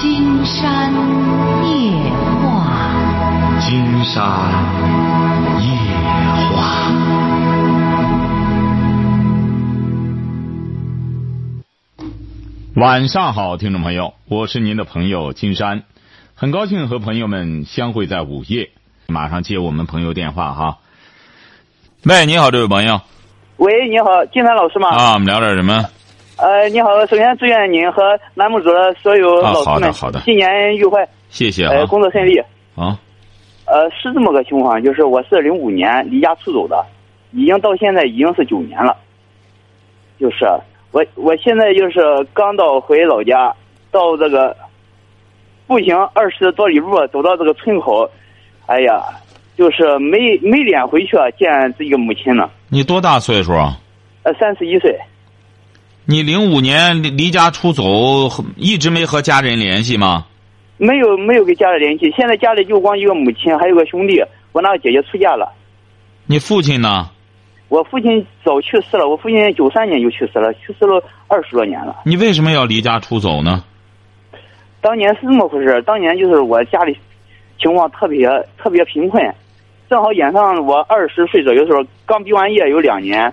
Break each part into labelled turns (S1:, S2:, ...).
S1: 金山夜话，
S2: 金山夜话。晚上好，听众朋友，我是您的朋友金山，很高兴和朋友们相会在午夜。马上接我们朋友电话哈。喂，你好，这位朋友。
S3: 喂，你好，金山老师吗？
S2: 啊，我们聊点什么？
S3: 呃，你好，首先祝愿您和栏目组的所有
S2: 啊
S3: 老师们
S2: 好的好的
S3: 新年愉快，
S2: 谢谢
S3: 呃，
S2: 啊。
S3: 工作顺利。
S2: 啊，
S3: 呃，是这么个情况，就是我是零五年离家出走的，已经到现在已经是九年了。就是我我现在就是刚到回老家，到这个步行二十多里路走到这个村口，哎呀，就是没没脸回去啊见自己的母亲呢。
S2: 你多大岁数啊？
S3: 呃，三十一岁。
S2: 你零五年离离家出走，一直没和家人联系吗？
S3: 没有没有跟家里联系，现在家里就光一个母亲，还有个兄弟。我那个姐姐出嫁了，
S2: 你父亲呢？
S3: 我父亲早去世了，我父亲九三年就去世了，去世了二十多年了。
S2: 你为什么要离家出走呢？
S3: 当年是这么回事，当年就是我家里情况特别特别贫困，正好赶上我二十岁左右的时候，刚毕完业有两年，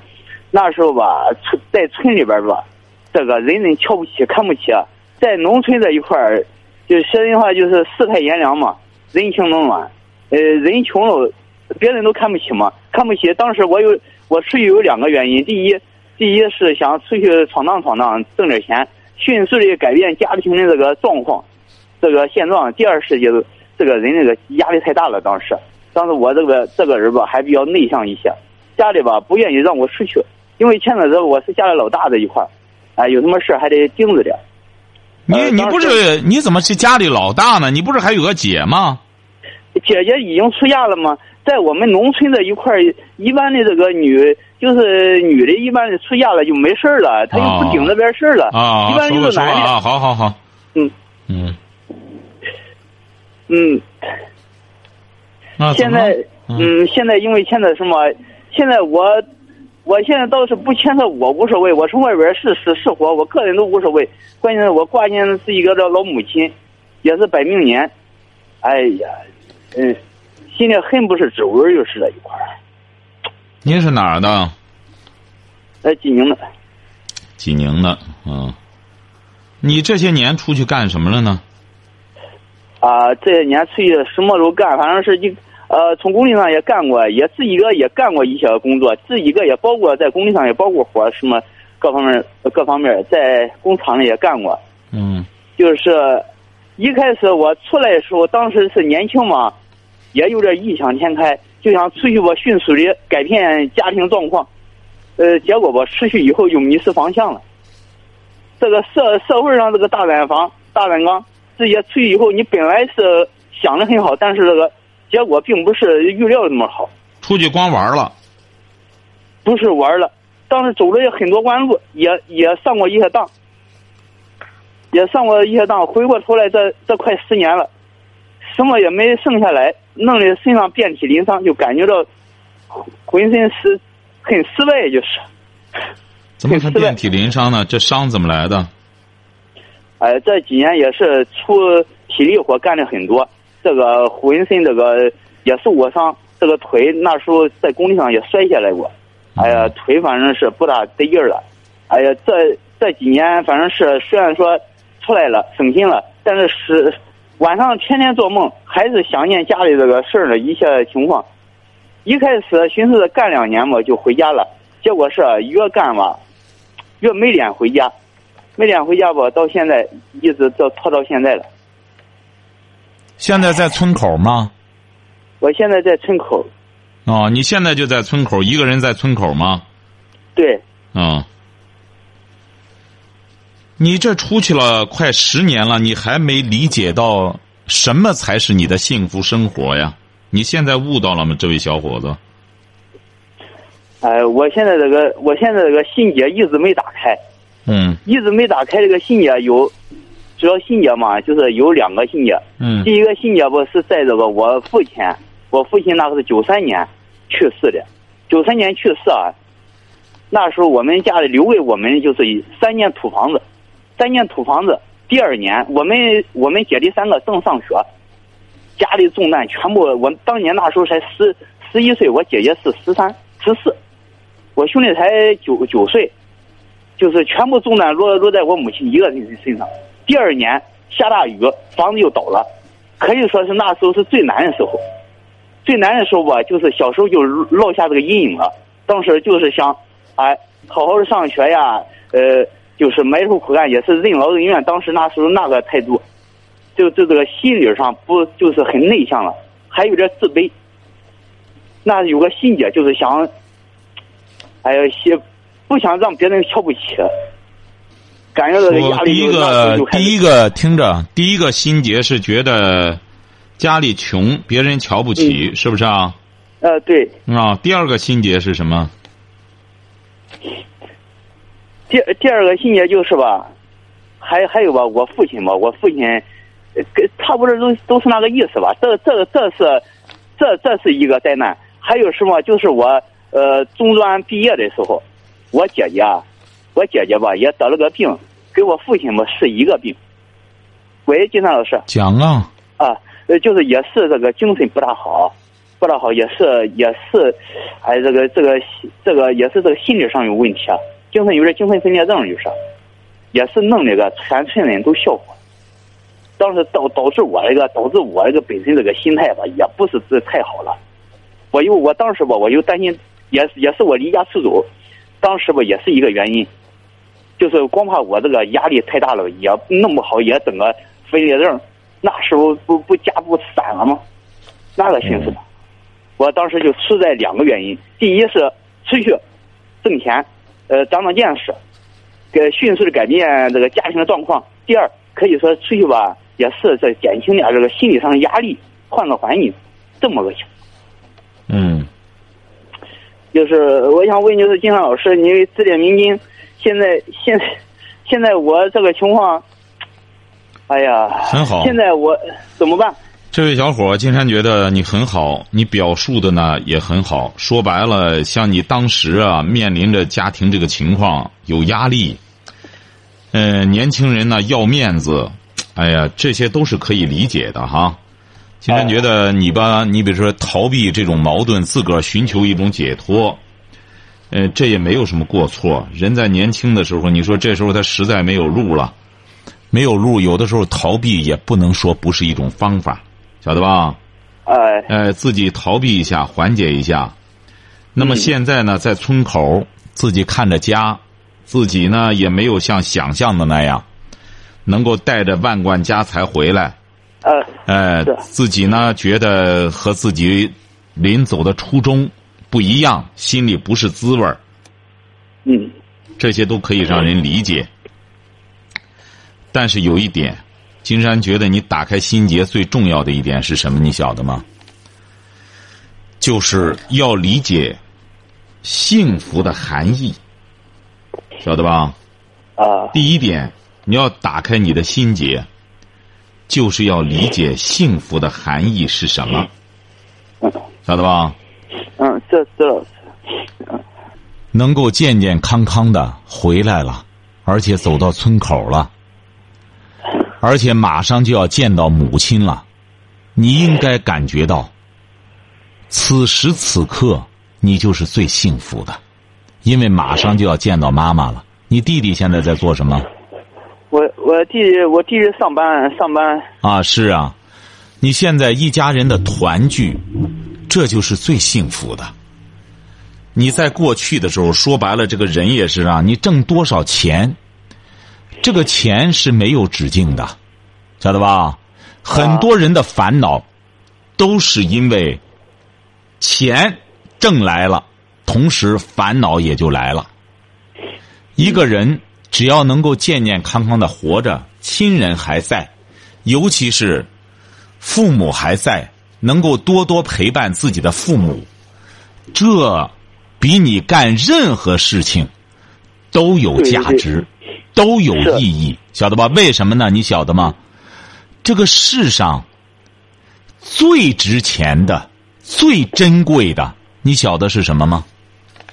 S3: 那时候吧，村在村里边吧，这个人人瞧不起看不起，在农村这一块儿，就说实话就是世态炎凉嘛，人情冷暖，呃，人穷了，别人都看不起嘛，看不起。当时我有我出去有两个原因，第一，第一是想出去闯荡闯荡，挣点钱，迅速的改变家庭的这个状况，这个现状。第二是就是这个人这个压力太大了，当时，当时我这个这个人吧还比较内向一些，家里吧不愿意让我出去，因为牵扯着我是家里老大这一块儿，啊，有什么事还得盯着点。
S2: 你你不是你怎么是家里老大呢？你不是还有个姐吗？
S3: 姐姐已经出嫁了吗？在我们农村这一块儿，一般的这个女就是女的，一般的出嫁了就没事儿了，她就不顶那边事儿了。
S2: 啊，
S3: 一般就是男的。
S2: 说吧啊，好好好。
S3: 嗯
S2: 嗯，
S3: 嗯，现在
S2: 嗯
S3: 嗯，现在因为牵扯什么？现在我我现在倒是不牵扯我无所谓，我从外边是死是活，我个人都无所谓。关键是我挂念的是一个这老母亲，也是本命年。哎呀，嗯，心里恨不是滋味儿，就是这一块儿。
S2: 您是哪儿的？
S3: 在济宁的。
S2: 济宁的，嗯。你这些年出去干什么了呢？
S3: 啊，这些年出去什么都干，反正是一呃，从工地上也干过，也自己个也干过一些工作，自己个也包括在工地上也包过活，什么各方面各方面在工厂里也干过。
S2: 嗯
S3: 就是一开始我出来的时候，当时是年轻嘛，也有点异想天开，就想出去我迅速的改变家庭状况。呃，结果吧出去以后就迷失方向了。这个社社会上这个大染坊、大染缸，这些出去以后，你本来是想的很好，但是这个结果并不是预料的那么好。
S2: 出去光玩了。
S3: 不是玩了，当时走了也很多弯路，也也上过一些当，也上过一些当。回过头来这，这快十年了，什么也没剩下来，弄得身上遍体鳞伤，就感觉到浑身是很失败，就是。
S2: 怎么还遍体鳞伤呢？这伤怎么来的？
S3: 哎，这几年也是出体力活干的很多，这个浑身这个也受过伤，这个腿那时候在工地上也摔下来过，哎呀，腿反正是不大得劲儿了，哎呀，这这几年反正是虽然说出来了省心了，但是是晚上天天做梦，还是想念家里这个事儿的一些情况。一开始寻思着干两年嘛就回家了，结果是越干吧越没脸回家。没脸回家吧，到现在一直到拖到现在了。
S2: 现在在村口吗？
S3: 我现在在村口，
S2: 哦，你现在就在村口，一个人在村口吗？
S3: 对，
S2: 嗯。你这出去了快十年了，你还没理解到什么才是你的幸福生活呀？你现在悟到了吗，这位小伙子？
S3: 哎、我现在这个，我现在这个心结一直没打开，
S2: 嗯
S3: 一直没打开。这个心结有，主要心结嘛，就是有两个心结。
S2: 嗯
S3: 第一个心结不是在这个我父亲，我父亲那个是九三年去世的，九三年去世啊。那时候我们家里留给我们就是三间土房子，三间土房子，第二年，我们我们姐弟三个正上学，家里重担全部，我当年那时候才十十一岁，我姐姐是十三十四，我兄弟才九九岁，就是全部重担落落在我母亲一个人身上。第二年下大雨，房子又倒了，可以说是那时候是最难的时候。最难的时候吧，就是小时候就落下这个阴影了。当时就是想，哎，好好的上学呀，呃，就是埋头苦干，也是任劳任怨。当时那时候那个态度，就就这个心理上不就是很内向了，还有点自卑。那有个心结，就是想，哎呀，些不想让别人瞧不起，感觉到这个压力
S2: 第一个，第一个听着，第一个心结是觉得。家里穷，别人瞧不起，是不是啊？
S3: 呃，对。
S2: 啊，第二个心结是什么？
S3: 第第二个心结就是吧，还还有吧，我父亲吧，我父亲，跟差不多都都是那个意思吧。这这这是，这这是一个灾难。还有什么？就是我呃中专毕业的时候，我姐姐啊，我姐姐吧也得了个病，跟我父亲吧是一个病。喂，金山老师。
S2: 讲啊。
S3: 啊。呃，就是也是这个精神不大好，不大好，也是也是，哎，这个这个这个也是这个心理上有问题啊，精神有点精神分裂症，就是，也是弄那个全村人都笑话，当时导导致我这个导致我这个本身这个心态吧，也不是这太好了，我又我当时吧，我又担心，也也是我离家出走，当时吧也是一个原因，就是光怕我这个压力太大了，也弄不好也整个分裂症。那时候不不家不散了吗？那个心思的，我当时就出在两个原因：第一是出去挣钱，呃，长长见识，给迅速的改变这个家庭的状况；第二，可以说出去吧，也是在减轻点这个心理上的压力，换个环境，这么个情况。
S2: 嗯，
S3: 就是我想问，就是金山老师，您指点迷津。现在现在现在我这个情况。哎呀，
S2: 很好。
S3: 现在我怎么办？
S2: 这位小伙，金山觉得你很好，你表述的呢也很好。说白了，像你当时啊，面临着家庭这个情况有压力，嗯，年轻人呢要面子，哎呀，这些都是可以理解的哈。金山觉得你吧，你比如说逃避这种矛盾，自个儿寻求一种解脱，呃，这也没有什么过错。人在年轻的时候，你说这时候他实在没有路了。没有路，有的时候逃避也不能说不是一种方法，晓得吧？
S3: 哎，
S2: 哎，自己逃避一下，缓解一下。那么现在呢，在村口自己看着家，自己呢也没有像想象的那样，能够带着万贯家财回来。
S3: 呃，
S2: 哎，自己呢觉得和自己临走的初衷不一样，心里不是滋味儿。
S3: 嗯，
S2: 这些都可以让人理解。但是有一点，金山觉得你打开心结最重要的一点是什么？你晓得吗？就是要理解幸福的含义，晓得吧？
S3: 啊。
S2: 第一点，你要打开你的心结，就是要理解幸福的含义是什么，晓得吧？
S3: 嗯，这这，
S2: 能够健健康康的回来了，而且走到村口了。而且马上就要见到母亲了，你应该感觉到，此时此刻你就是最幸福的，因为马上就要见到妈妈了。你弟弟现在在做什么？
S3: 我我弟弟我弟弟上班上班。
S2: 啊，是啊，你现在一家人的团聚，这就是最幸福的。你在过去的时候，说白了，这个人也是啊，你挣多少钱？这个钱是没有止境的，晓得吧？很多人的烦恼都是因为钱挣来了，同时烦恼也就来了。一个人只要能够健健康康的活着，亲人还在，尤其是父母还在，能够多多陪伴自己的父母，这比你干任何事情都有价值。都有意义，晓得吧？为什么呢？你晓得吗？这个世上最值钱的、最珍贵的，你晓得是什么吗？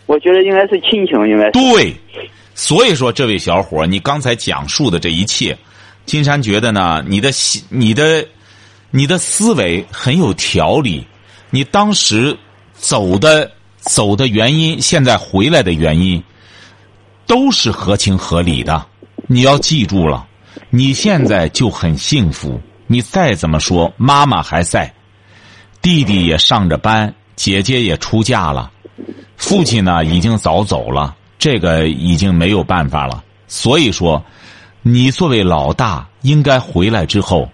S3: 我觉得应该是亲情，应该
S2: 对。所以说，这位小伙，你刚才讲述的这一切，金山觉得呢，你的心、你的、你的思维很有条理，你当时走的走的原因，现在回来的原因，都是合情合理的。你要记住了，你现在就很幸福。你再怎么说，妈妈还在，弟弟也上着班，姐姐也出嫁了，父亲呢已经早走了，这个已经没有办法了。所以说。你作为老大，应该回来之后，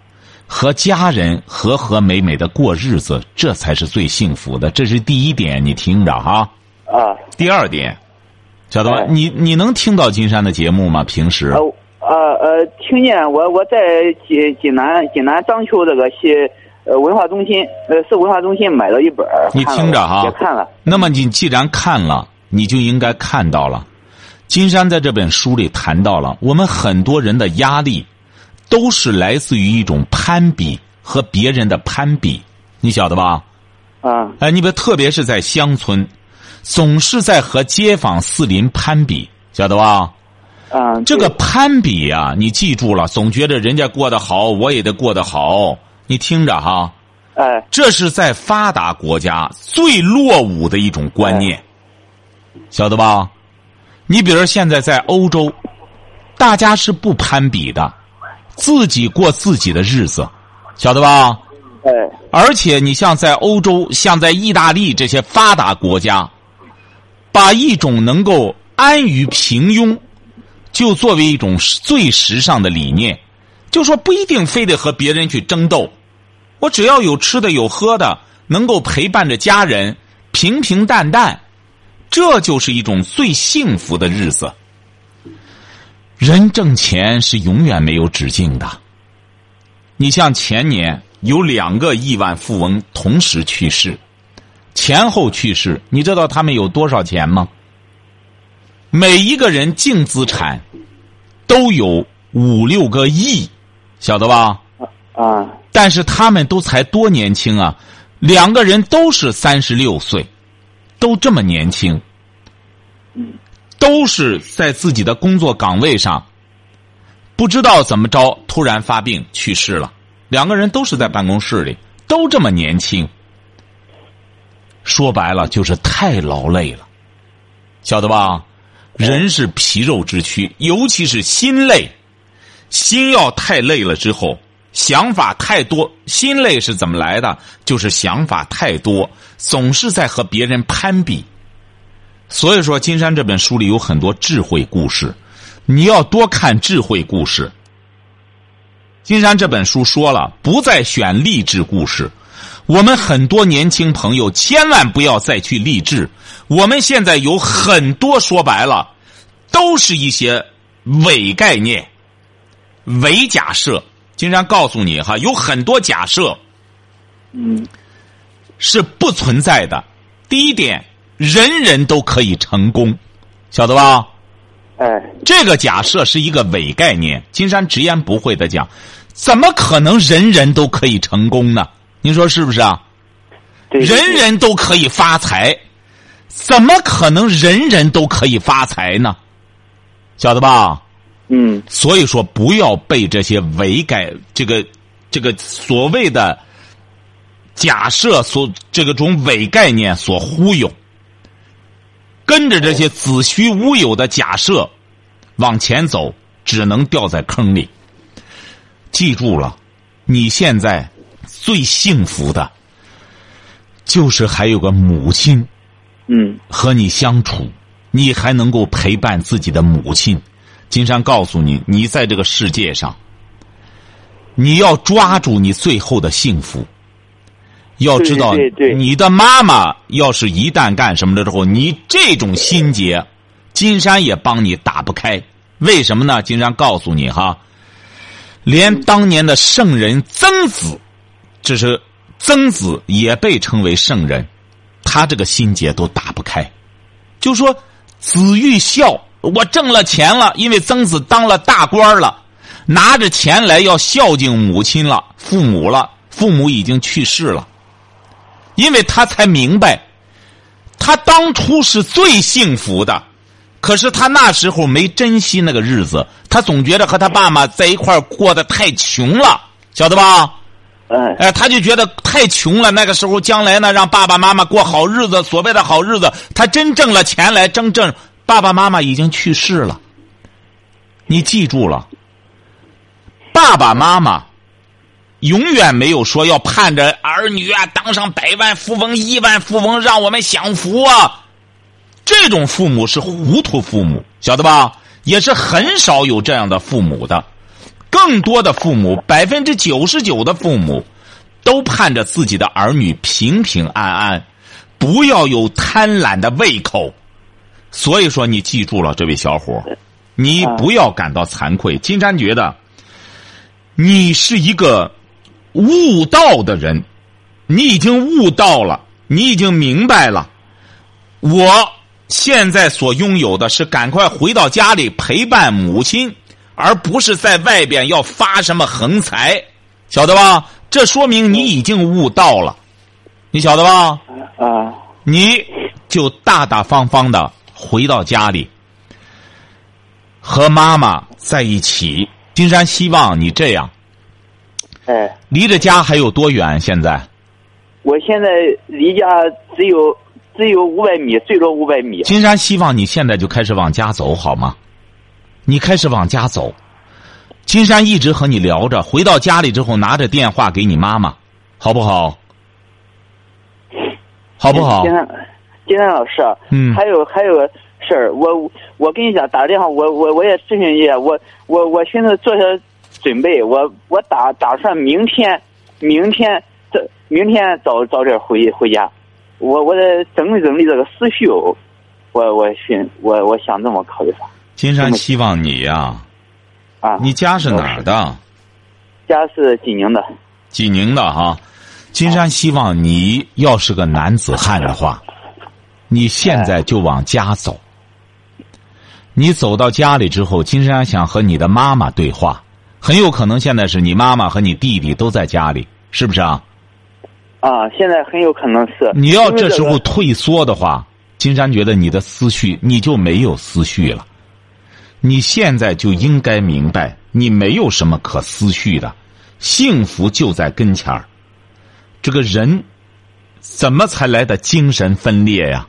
S2: 和家人和和美美的过日子，这才是最幸福的。这是第一点，你听着哈。
S3: 啊。
S2: 第二点，晓得吧？你你能听到金山的节目吗？平时？
S3: 呃呃呃，听见我我在济济南济南章丘这个西呃文化中心呃市文化中心买了一本
S2: 你听着哈。
S3: 也看了。
S2: 那么你既然看了，你就应该看到了。金山在这本书里谈到了，我们很多人的压力，都是来自于一种攀比和别人的攀比，你晓得吧？
S3: 啊！
S2: 哎，你别特别是在乡村，总是在和街坊四邻攀比，晓得吧？
S3: 啊！
S2: 这个攀比呀，你记住了，总觉得人家过得好，我也得过得好。你听着哈，
S3: 哎，
S2: 这是在发达国家最落伍的一种观念，晓得吧？你比如现在在欧洲，大家是不攀比的，自己过自己的日子，晓得吧？
S3: 哎。
S2: 而且你像在欧洲，像在意大利这些发达国家，把一种能够安于平庸，就作为一种最时尚的理念，就说不一定非得和别人去争斗，我只要有吃的有喝的，能够陪伴着家人，平平淡淡。这就是一种最幸福的日子。人挣钱是永远没有止境的。你像前年有两个亿万富翁同时去世，前后去世，你知道他们有多少钱吗？每一个人净资产都有五六个亿，晓得吧？
S3: 啊！
S2: 但是他们都才多年轻啊，两个人都是三十六岁。都这么年轻，都是在自己的工作岗位上，不知道怎么着突然发病去世了。两个人都是在办公室里，都这么年轻。说白了就是太劳累了，晓得吧？人是皮肉之躯，尤其是心累，心要太累了之后。想法太多，心累是怎么来的？就是想法太多，总是在和别人攀比。所以说，金山这本书里有很多智慧故事，你要多看智慧故事。金山这本书说了，不再选励志故事。我们很多年轻朋友千万不要再去励志。我们现在有很多说白了，都是一些伪概念、伪假设。金山告诉你哈，有很多假设，
S3: 嗯，
S2: 是不存在的。第一点，人人都可以成功，晓得吧？
S3: 哎，
S2: 这个假设是一个伪概念。金山直言不讳的讲，怎么可能人人都可以成功呢？您说是不是啊？人人都可以发财，怎么可能人人都可以发财呢？晓得吧？
S3: 嗯，
S2: 所以说不要被这些伪改这个这个所谓的假设所这个种伪概念所忽悠，跟着这些子虚乌有的假设往前走，只能掉在坑里。记住了，你现在最幸福的，就是还有个母亲，
S3: 嗯，
S2: 和你相处，你还能够陪伴自己的母亲。金山告诉你，你在这个世界上，你要抓住你最后的幸福。要知道，你的妈妈要是一旦干什么了之后，你这种心结，金山也帮你打不开。为什么呢？金山告诉你哈，连当年的圣人曾子，这是曾子也被称为圣人，他这个心结都打不开。就说子欲孝。我挣了钱了，因为曾子当了大官了，拿着钱来要孝敬母亲了、父母了，父母已经去世了，因为他才明白，他当初是最幸福的，可是他那时候没珍惜那个日子，他总觉得和他爸妈在一块儿过得太穷了，晓得吧？
S3: 嗯
S2: 哎，他就觉得太穷了。那个时候，将来呢，让爸爸妈妈过好日子，所谓的好日子，他真挣了钱来，真正爸爸妈妈已经去世了。你记住了，爸爸妈妈永远没有说要盼着儿女啊当上百万富翁、亿万富翁，让我们享福啊。这种父母是糊涂父母，晓得吧？也是很少有这样的父母的。更多的父母，百分之九十九的父母，都盼着自己的儿女平平安安，不要有贪婪的胃口。所以说，你记住了，这位小伙，你不要感到惭愧。金山觉得，你是一个悟道的人，你已经悟道了，你已经明白了。我现在所拥有的是赶快回到家里陪伴母亲。而不是在外边要发什么横财，晓得吧？这说明你已经悟道了，你晓得吧？
S3: 啊，
S2: 你就大大方方的回到家里，和妈妈在一起。金山希望你这样。
S3: 哎，
S2: 离着家还有多远？现在？
S3: 我现在离家只有只有五百米，最多五百米。
S2: 金山希望你现在就开始往家走，好吗？你开始往家走，金山一直和你聊着。回到家里之后，拿着电话给你妈妈，好不好？好不好？
S3: 金山，金山老师，
S2: 嗯，
S3: 还有还有个事儿，我我跟你讲，打电话，我我我也咨询一下，我我我现在坐下准备，我我打打算明天，明天这明天早早点回回家，我我得整理整理这个思绪，我我寻我我想这么考虑法。
S2: 金山希望你呀，
S3: 啊，
S2: 你家是哪儿的？
S3: 家是济宁的。
S2: 济宁的哈，金山希望你要是个男子汉的话，你现在就往家走。你走到家里之后，金山想和你的妈妈对话，很有可能现在是你妈妈和你弟弟都在家里，是不是啊？
S3: 啊，现在很有可能是。
S2: 你要这时候退缩的话，金山觉得你的思绪你就没有思绪了。你现在就应该明白，你没有什么可思绪的，幸福就在跟前儿。这个人怎么才来的精神分裂呀？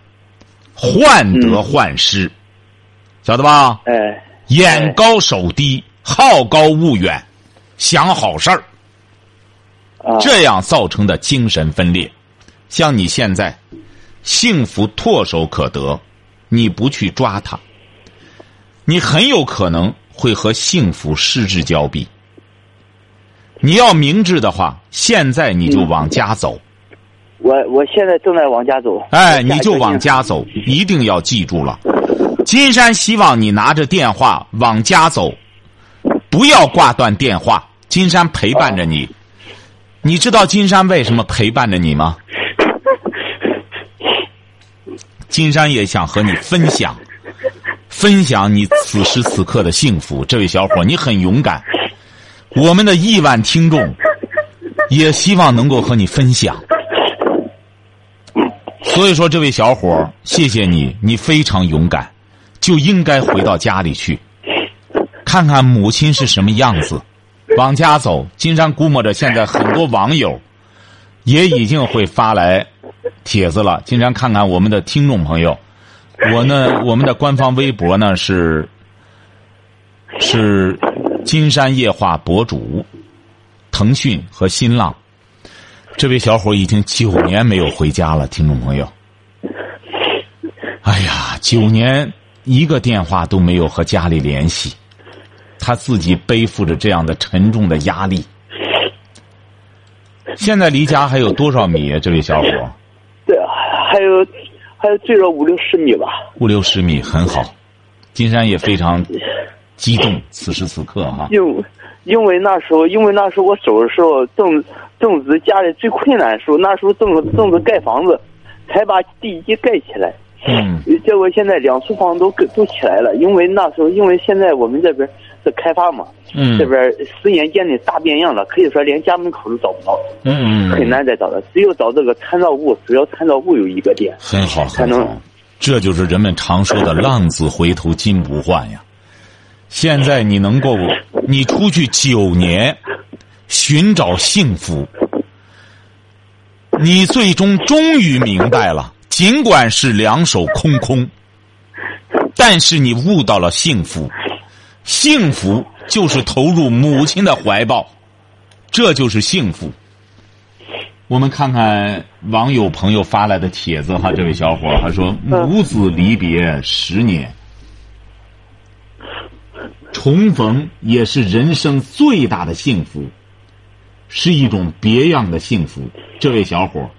S2: 患得患失，晓得吧？
S3: 哎，
S2: 眼高手低，好高骛远，想好事儿，
S3: 啊，
S2: 这样造成的精神分裂。像你现在，幸福唾手可得，你不去抓它。你很有可能会和幸福失之交臂。你要明智的话，现在你就往家走。
S3: 我我现在正在往家走。
S2: 哎，你就往家走，一定要记住了。金山希望你拿着电话往家走，不要挂断电话。金山陪伴着你。你知道金山为什么陪伴着你吗？金山也想和你分享。分享你此时此刻的幸福，这位小伙，你很勇敢。我们的亿万听众也希望能够和你分享。所以说，这位小伙，谢谢你，你非常勇敢，就应该回到家里去，看看母亲是什么样子，往家走。金山估摸着，现在很多网友也已经会发来帖子了。金山看看我们的听众朋友。我呢，我们的官方微博呢是是金山夜话博主，腾讯和新浪。这位小伙已经九年没有回家了，听众朋友。哎呀，九年一个电话都没有和家里联系，他自己背负着这样的沉重的压力。现在离家还有多少米啊？这位小伙？
S3: 对，还有。还有最少五六十米吧，
S2: 五六十米很好，金山也非常激动。此时此刻哈，
S3: 因为因为那时候，因为那时候我走的时候正正值家里最困难的时候，那时候正正是盖房子，才把地基盖起来。
S2: 嗯，
S3: 结果现在两处房都都起来了，因为那时候，因为现在我们这边是开发嘛，
S2: 嗯，
S3: 这边十年间的大变样了，可以说连家门口都找不到，
S2: 嗯嗯，
S3: 很难再找到，只有找这个参照物，只要参照物有一个点，
S2: 很好，
S3: 才能
S2: 这就是人们常说的“浪子回头金不换”呀。现在你能够，你出去九年，寻找幸福，你最终终于明白了，尽管是两手空空，但是你悟到了幸福，幸福就是投入母亲的怀抱，这就是幸福。我们看看网友朋友发来的帖子哈，这位小伙儿还说母子离别十年，重逢也是人生最大的幸福，是一种别样的幸福。这位小伙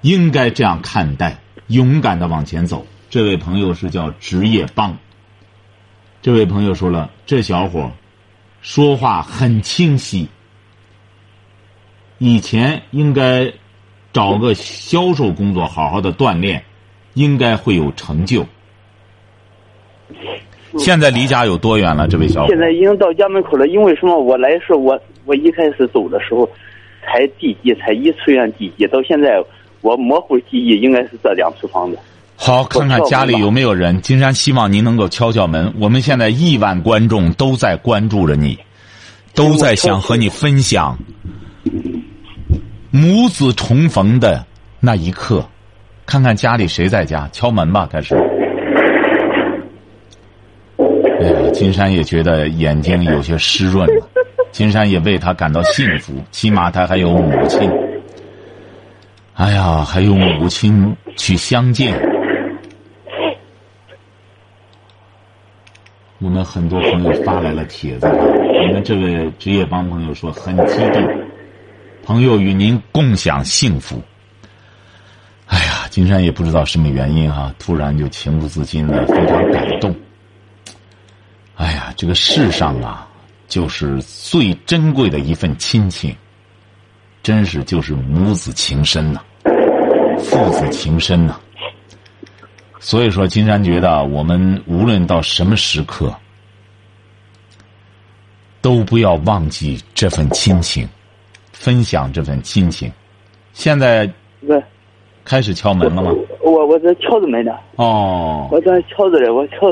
S2: 应该这样看待，勇敢的往前走。这位朋友是叫职业帮。这位朋友说了，这小伙说话很清晰。以前应该找个销售工作，好好的锻炼，应该会有成就。现在离家有多远了？这位小伙
S3: 现在已经到家门口了。因为什么？我来时我我一开始走的时候，才地基，才一出院地基，到现在我模糊记忆，应该是这两处房子。
S2: 好，看看家里有没有人。金山希望您能够敲敲门。我们现在亿万观众都在关注着你，都在想和你分享母子重逢的那一刻。看看家里谁在家，敲门吧，开始。哎呀，金山也觉得眼睛有些湿润了。金山也为他感到幸福，起码他还有母亲。哎呀，还有母亲去相见。我们很多朋友发来了帖子，我们这位职业帮朋友说很激动，朋友与您共享幸福。哎呀，金山也不知道什么原因哈、突然就情不自禁的非常感动。哎呀，这个世上啊，就是最珍贵的一份亲情，真是就是母子情深呐、父子情深呐、所以说，金山觉得我们无论到什么时刻，都不要忘记这份亲情，分享这份亲情。现在
S3: 喂，
S2: 开始敲门了吗？
S3: 我我在敲着门呢，
S2: 哦，
S3: 我在敲着呢，我敲。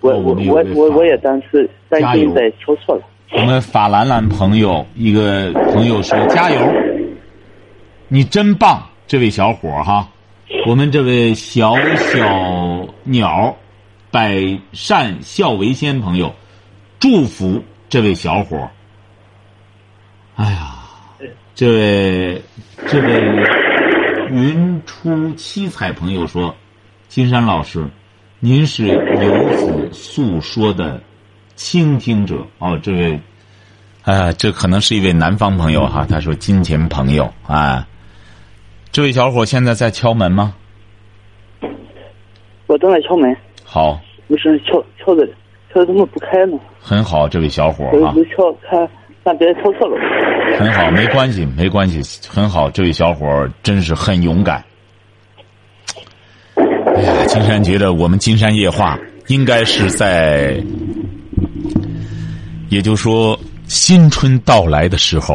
S3: 我
S2: 哦我
S3: 我我我我也担心担心在敲错了。
S2: 我们法兰兰朋友一个朋友说：“加油，你真棒，这位小伙哈！我们这位小小鸟，百善孝为先朋友，祝福这位小伙。哎呀，这位这位云出七彩朋友说，金山老师，您是游子诉说的倾听者哦，这位，啊，这可能是一位南方朋友哈，他说金钱朋友啊，这位小伙现在在敲门吗？
S3: 我正在敲门，
S2: 好，
S3: 不是敲敲的，敲的怎么不开呢？
S2: 很好，这位小伙啊
S3: 我，敲开，让别人敲错了。
S2: 很好，没关系，没关系，很好，这位小伙真是很勇敢。哎呀，金山觉得我们金山夜话应该是在，也就是说新春到来的时候，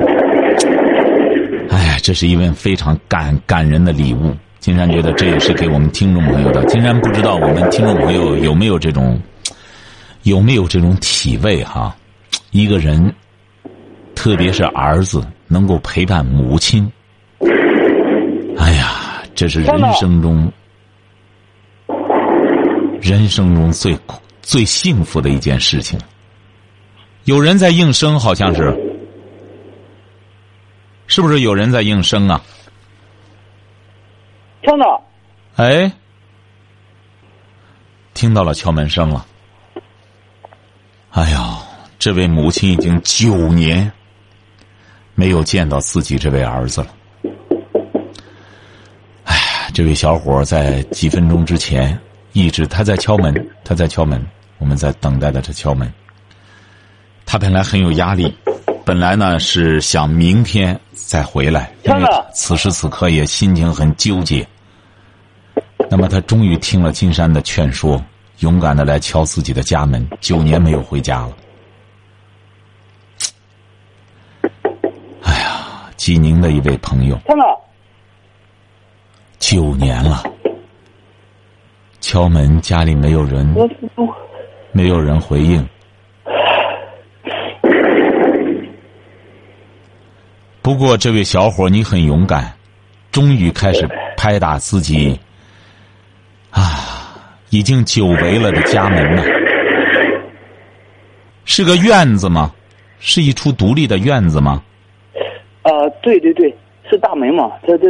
S2: 这是一份非常感感人的礼物。金山觉得这也是给我们听众朋友的。金山不知道我们听众朋友有没有这种，有没有这种体味哈？一个人，特别是儿子，能够陪伴母亲，哎呀，这是人生中，人生中最最幸福的一件事情。有人在应声，好像是，是不是有人在应声啊？
S3: 听到，
S2: 哎，听到了敲门声了。哎呀，这位母亲已经九年没有见到自己这位儿子了。哎呀，这位小伙在几分钟之前一直他在敲门，他在敲门，我们在等待着他敲门。他本来很有压力，本来呢是想明天再回来，因为此时此刻也心情很纠结。那么他终于听了金山的劝说，勇敢的来敲自己的家门。九年没有回家了。哎呀，济宁的一位朋友，九年了，敲门家里没有人，没有人回应。不过这位小伙，你很勇敢，终于开始拍打自己啊，已经久违了的家门了。是个院子吗？是一处独立的院子吗？
S3: 啊，对对对，是大门嘛？这这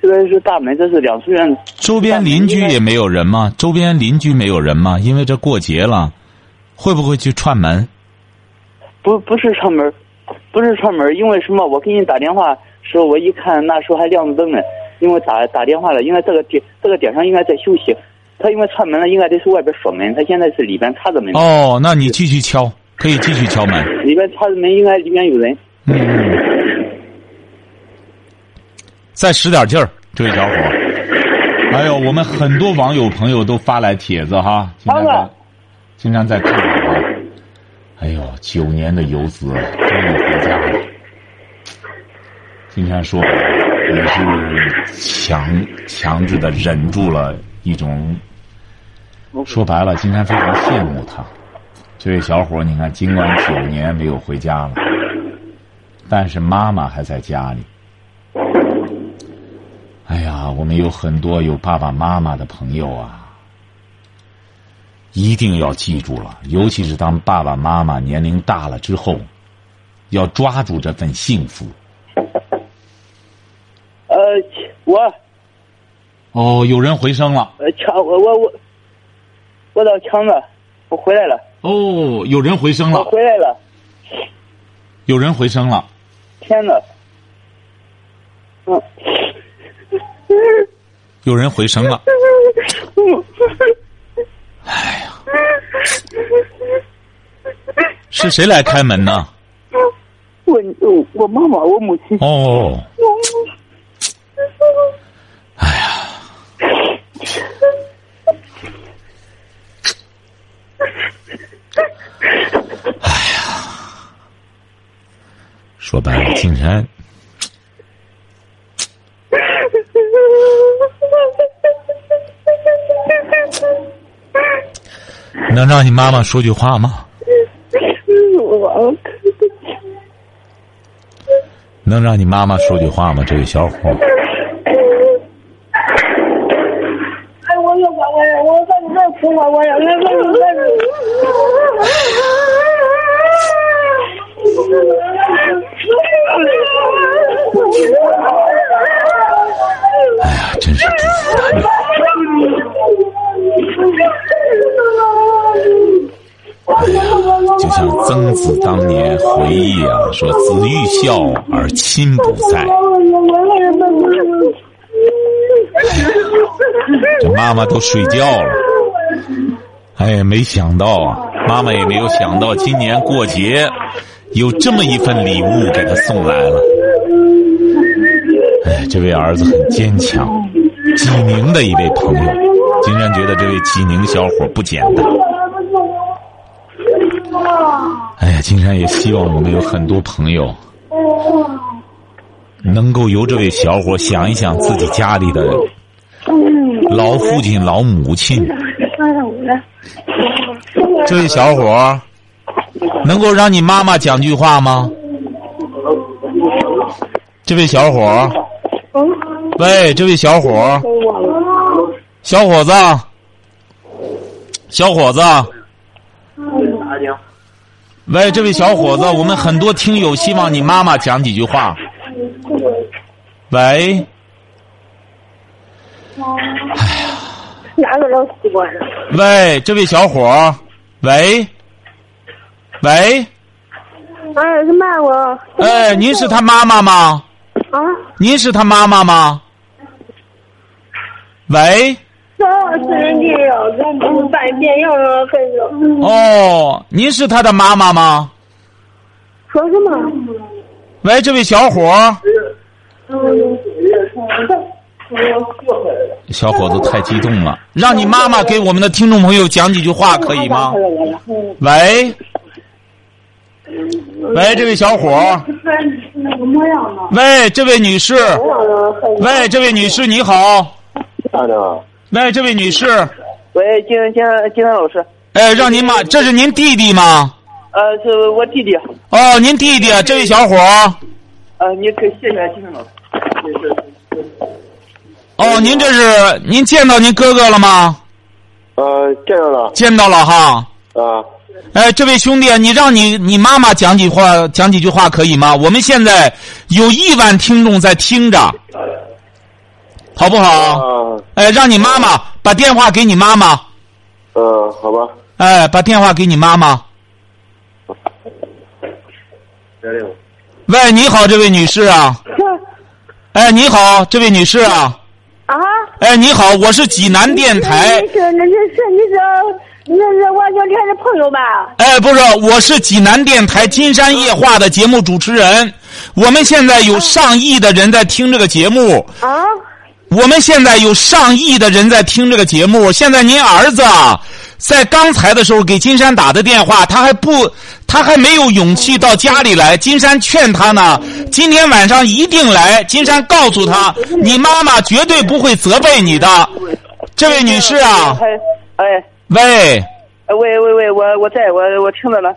S3: 这边是大门，这是两处院子。
S2: 周边邻居也没有人吗？周边邻居没有人吗？因为这过节了，会不会去串门？
S3: 不不是串门，不是串门，因为什么？我给你打电话时候，我一看那时候还亮着灯呢，因为打打电话了，应该这个点这个点上应该在休息。他因为串门了，应该得是外边锁门，他现在是里边插着门。
S2: 哦，那你继续敲，可以继续敲门。
S3: 里边插着门，应该里面有人。
S2: 嗯，再使点劲儿，这位小伙。哎呦我们很多网友朋友都发来帖子哈，经常在经常在看啊。哎呦，九年的游子终于回家了。今天说也是强强制的忍住了一种，说白了，今天非常羡慕他。这位小伙，你看，尽管九年没有回家了，但是妈妈还在家里。哎呀，我们有很多有爸爸妈妈的朋友啊，一定要记住了，尤其是当爸爸妈妈年龄大了之后，要抓住这份幸福。
S3: 呃，我
S2: 哦，有人回声了。
S3: 呃强我我我我到强子，我回来了，
S2: 哦，有人回声了
S3: 我
S2: 了，
S3: 回来了，
S2: 有人回声了。
S3: 天哪，嗯。
S2: 有人回声了。是谁来开门呢？
S3: 我我我妈妈，我母亲。
S2: 哦，哎呀，哎呀，说白了，竟然能让你妈妈说句话吗？
S3: 我
S2: 能让你妈妈说句话吗？这位小伙，心不在”。这妈妈都睡觉了。哎呀，没想到啊，妈妈也没有想到，今年过节有这么一份礼物给他送来了。哎，这位儿子很坚强，济宁的一位朋友，竟然觉得这位济宁小伙不简单。哎呀，金山也希望我们有很多朋友能够由这位小伙想一想自己家里的老父亲、老母亲。这位小伙能够让你妈妈讲句话吗？这位小伙喂，这位小伙小伙子，小伙子。喂，这位小伙子，我们很多听友希望你妈妈讲几句话。喂，
S4: 哪个老习惯了？
S2: 喂，这位小伙儿，喂，喂，
S4: 哎，是嘛我？
S2: 哎，您是他妈妈吗？
S4: 啊？
S2: 您是他妈妈吗？喂。哦，您是他的妈妈吗？
S4: 说什么？
S2: 喂，这位小伙儿，小伙子太激动了，让你妈妈给我们的听众朋友讲几句话，可以吗？喂，喂，这位小伙？喂，这位女士，喂，这位女士，你好。喂，这位女士，
S3: 喂，金金金山老师，
S2: 哎，让您妈，这是您弟弟吗？
S3: 呃，是我弟弟，
S2: 哦，您弟弟，这位小伙儿。
S3: 呃，你可以谢谢金山老师。谢谢
S2: 哦，您这是您见到您哥哥了吗？
S5: 呃，见到了。
S2: 见到了哈。
S5: 啊，
S2: 哎，这位兄弟，你让你你妈妈讲几话，讲几句话可以吗？我们现在有亿万听众在听着，好不好？
S5: 啊，
S2: 哎，让你妈妈把电话给你妈妈，
S5: 嗯，好吧。
S2: 哎，把电话给你妈妈。喂，你好，这位女士啊。哎，你好，这位女士啊。
S4: 啊？
S2: 哎，你好，我是济南电台。
S4: 你是那是是你是那是我小天的朋友吧？
S2: 哎，不是，我是济南电台《金山夜话》的节目主持人。我们现在有上亿的人在听这个节目。
S4: 啊？
S2: 我们现在有上亿的人在听这个节目。现在您儿子啊，在刚才的时候给金山打的电话，他还不，他还没有勇气到家里来。金山劝他呢，今天晚上一定来。金山告诉他，你妈妈绝对不会责备你的。这位女士啊，
S3: 哎哎
S2: 喂，
S3: 哎喂喂喂，我我在我我听着呢。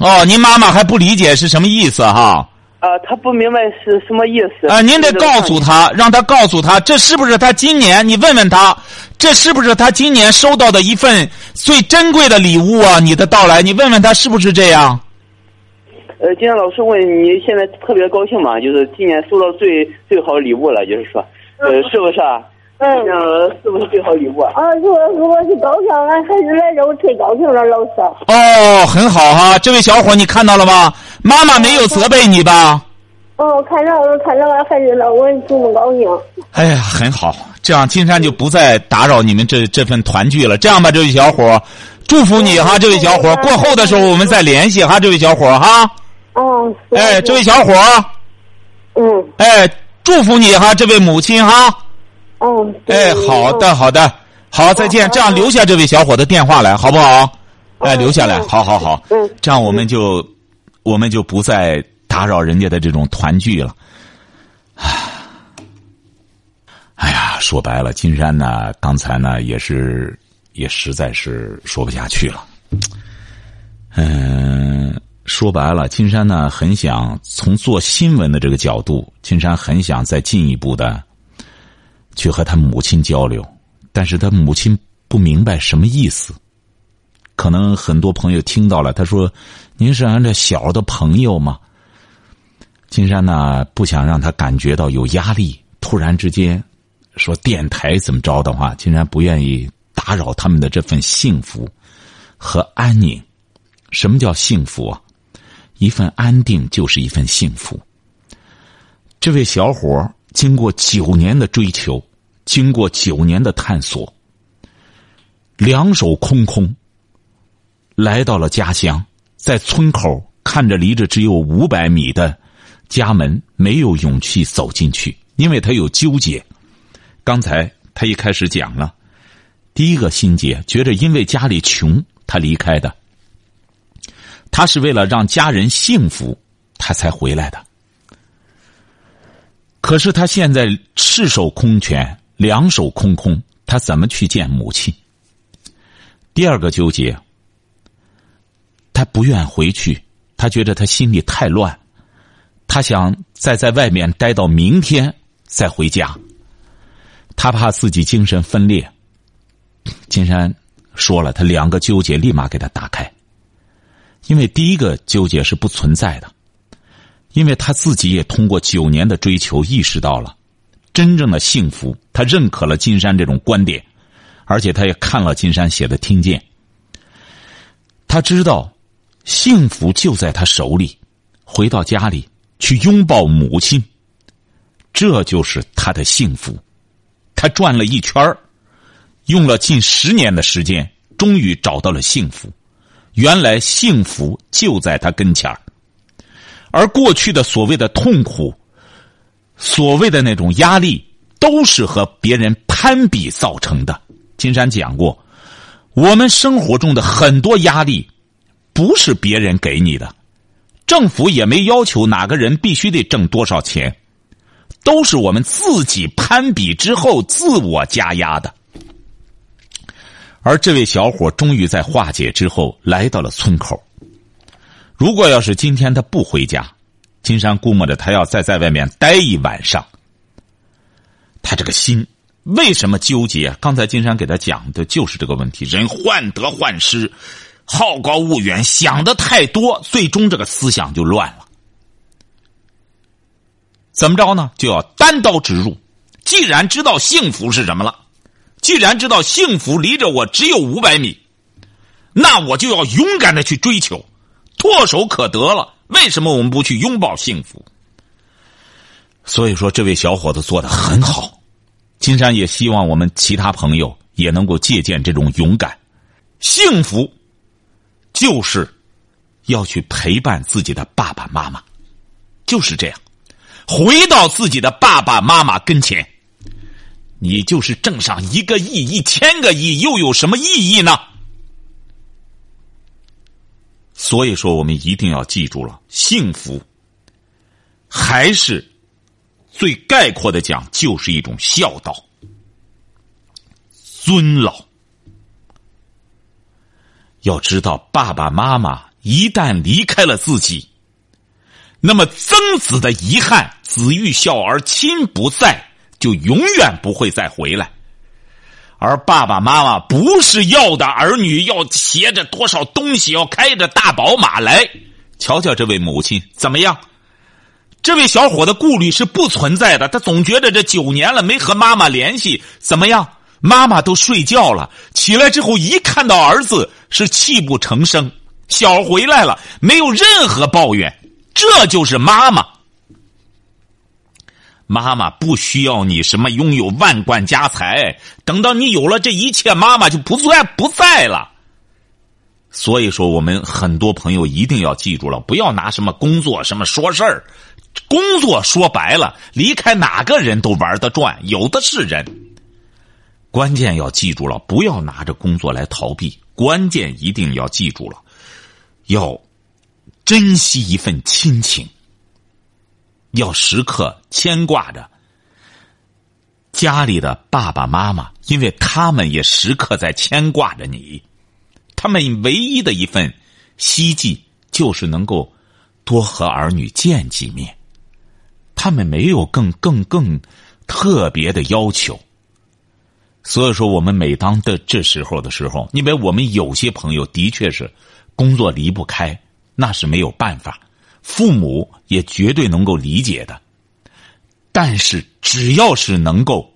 S2: 哦，您妈妈还不理解是什么意思哈？
S3: 啊，他不明白是什么意思。
S2: 啊，您得告诉他，让他告诉他，这是不是他今年？你问问他，这是不是他今年收到的一份最珍贵的礼物啊？你的到来，你问问他是不是这样？
S3: 呃，今天老师问你现在特别高兴嘛？就是今年收到最最好礼物了，就是说，呃，是不是啊？
S4: 嗯。
S3: 嗯，是不是最好礼物啊？
S4: 啊，如果如果是高兴，俺孩子来这，我太高兴了，老师。
S2: 哦，很好哈，这位小伙，你看到了吗？妈妈没有责备你吧？
S4: 哦，看到了看到了孩子了，我这么高兴。
S2: 哎呀，很好，这样金山就不再打扰你们这这份团聚了。这样吧，这位小伙，祝福你哈，这位小伙。过后的时候我们再联系哈，这位小伙哈。
S4: 哦。
S2: 哎，这位小伙。
S4: 嗯。
S2: 哎，祝福你哈，这位母亲哈。
S4: 哦。
S2: 哎，好的，好的，好，再见。这样留下这位小伙的电话来，好不好？哎，留下来，好好好。
S4: 嗯。
S2: 这样我们就，我们就不再打扰人家的这种团聚了。哎呀，说白了，金山呢，刚才呢也是，也实在是说不下去了。嗯，说白了，金山呢很想从做新闻的这个角度，金山很想再进一步的去和他母亲交流，但是他母亲不明白什么意思。可能很多朋友听到了，他说：“您是俺这小的朋友吗？”金山呢不想让他感觉到有压力，突然之间说电台怎么着的话，金山不愿意打扰他们的这份幸福和安宁。什么叫幸福啊？一份安定就是一份幸福。这位小伙经过九年的追求，经过九年的探索，两手空空，来到了家乡，在村口看着离着只有五百米的家门，没有勇气走进去，因为他有纠结。刚才他一开始讲了，第一个心结，觉得因为家里穷，他离开的。他是为了让家人幸福，他才回来的。可是他现在赤手空拳，两手空空，他怎么去见母亲？第二个纠结，他不愿回去，他觉得他心里太乱，他想再在外面待到明天再回家，他怕自己精神分裂。金山说了，他两个纠结立马给他打开。因为第一个纠结是不存在的，因为他自己也通过九年的追求意识到了真正的幸福，他认可了金山这种观点，而且他也看了金山写的听见，他知道幸福就在他手里，回到家里去拥抱母亲，这就是他的幸福。他转了一圈用了近十年的时间，终于找到了幸福。原来幸福就在他跟前，而过去的所谓的痛苦、所谓的那种压力，都是和别人攀比造成的。金山讲过，我们生活中的很多压力，不是别人给你的，政府也没要求哪个人必须得挣多少钱，都是我们自己攀比之后自我加压的。而这位小伙终于在化解之后来到了村口。如果要是今天他不回家，金山估摸着他要再在外面待一晚上。他这个心为什么纠结？刚才金山给他讲的就是这个问题：人患得患失，好高骛远，想的太多，最终这个思想就乱了。怎么着呢？就要单刀直入。既然知道幸福是什么了，既然知道幸福离着我只有五百米，那我就要勇敢的去追求，唾手可得了。为什么我们不去拥抱幸福？所以说，这位小伙子做的很好。金山也希望我们其他朋友也能够借鉴这种勇敢。幸福，就是要去陪伴自己的爸爸妈妈，就是这样，回到自己的爸爸妈妈跟前。你就是挣上一个亿、一千个亿，又有什么意义呢？所以说，我们一定要记住了，幸福还是最概括的讲，就是一种孝道、尊老。要知道，爸爸妈妈一旦离开了自己，那么曾子的遗憾“子欲孝而亲不在”，就永远不会再回来。而爸爸妈妈不是要的儿女要携着多少东西，要开着大宝马来。瞧瞧这位母亲怎么样？这位小伙的顾虑是不存在的。他总觉得这九年了没和妈妈联系，怎么样？妈妈都睡觉了，起来之后一看到儿子是泣不成声。小回来了，没有任何抱怨，这就是妈妈。妈妈不需要你什么拥有万贯家财，等到你有了这一切，妈妈就不在不在了。所以说，我们很多朋友一定要记住了，不要拿什么工作什么说事儿。工作说白了，离开哪个人都玩得转，有的是人。关键要记住了，不要拿着工作来逃避。关键一定要记住了，要珍惜一份亲情。要时刻牵挂着家里的爸爸妈妈，因为他们也时刻在牵挂着你。他们唯一的一份希冀，就是能够多和儿女见几面。他们没有更更更特别的要求。所以说，我们每当的这时候的时候，因为我们有些朋友的确是工作离不开，那是没有办法。父母也绝对能够理解的，但是只要是能够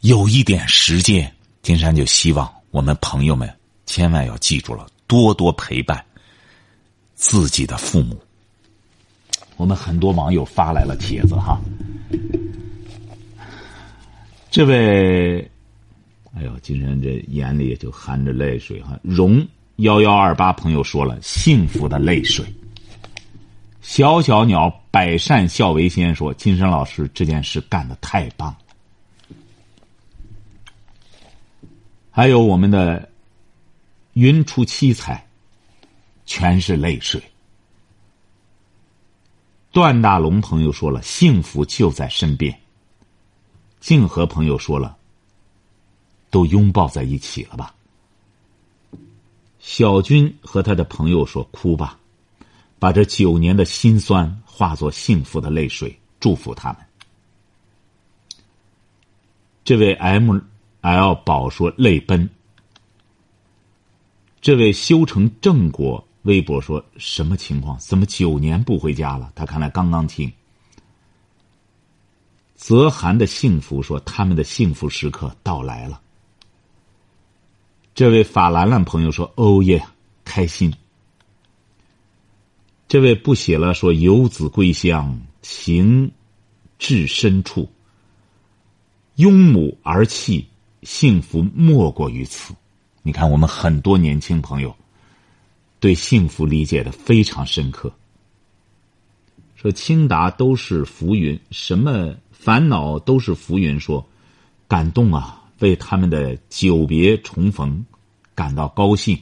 S2: 有一点时间，金山就希望我们朋友们千万要记住了，多多陪伴自己的父母。我们很多网友发来了帖子哈，这位，哎呦，金山这眼里就含着泪水哈。荣幺幺二八朋友说了，幸福的泪水。小小鸟百善孝为先说：“金山老师这件事干的太棒了。”还有我们的云出七彩，全是泪水。段大龙朋友说了：“幸福就在身边。”竟和朋友说了：“都拥抱在一起了吧？”小军和他的朋友说：“哭吧。”把这九年的辛酸化作幸福的泪水，祝福他们。这位 M L 宝说泪奔。这位修成正果微博说什么情况？怎么九年不回家了？他看来刚刚听。泽涵的幸福说他们的幸福时刻到来了。这位法兰兰朋友说哦耶，开心。这位不写了，说游子归乡，情至深处，拥母而泣，幸福莫过于此。你看，我们很多年轻朋友对幸福理解的非常深刻。说青达都是浮云，什么烦恼都是浮云。说感动啊，为他们的久别重逢感到高兴，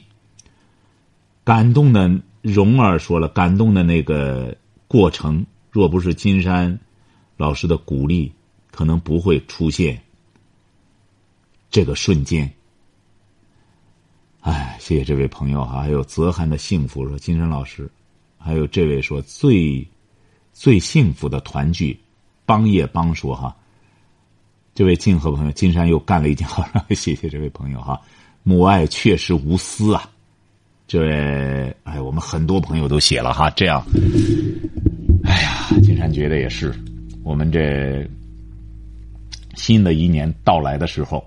S2: 感动的。蓉儿说了，感动的那个过程，若不是金山老师的鼓励，可能不会出现这个瞬间。哎，谢谢这位朋友哈，还有泽涵的幸福说金山老师，还有这位说最最幸福的团聚，帮也帮说哈，这位静和朋友金山又干了一件好事，谢谢这位朋友哈，母爱确实无私啊，这位哎，我们很多朋友都写了哈，这样，哎呀，金山觉得也是，我们这新的一年到来的时候。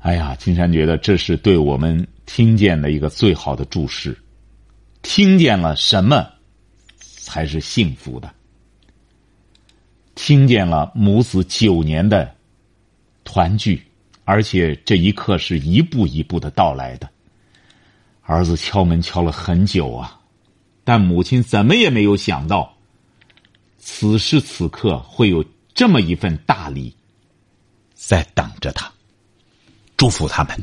S2: 哎呀，金山觉得这是对我们听见的一个最好的注释。听见了什么才是幸福的？听见了母子九年的团聚，而且这一刻是一步一步的到来的。儿子敲门敲了很久啊，但母亲怎么也没有想到，此时此刻会有这么一份大礼在等着他。祝福他们。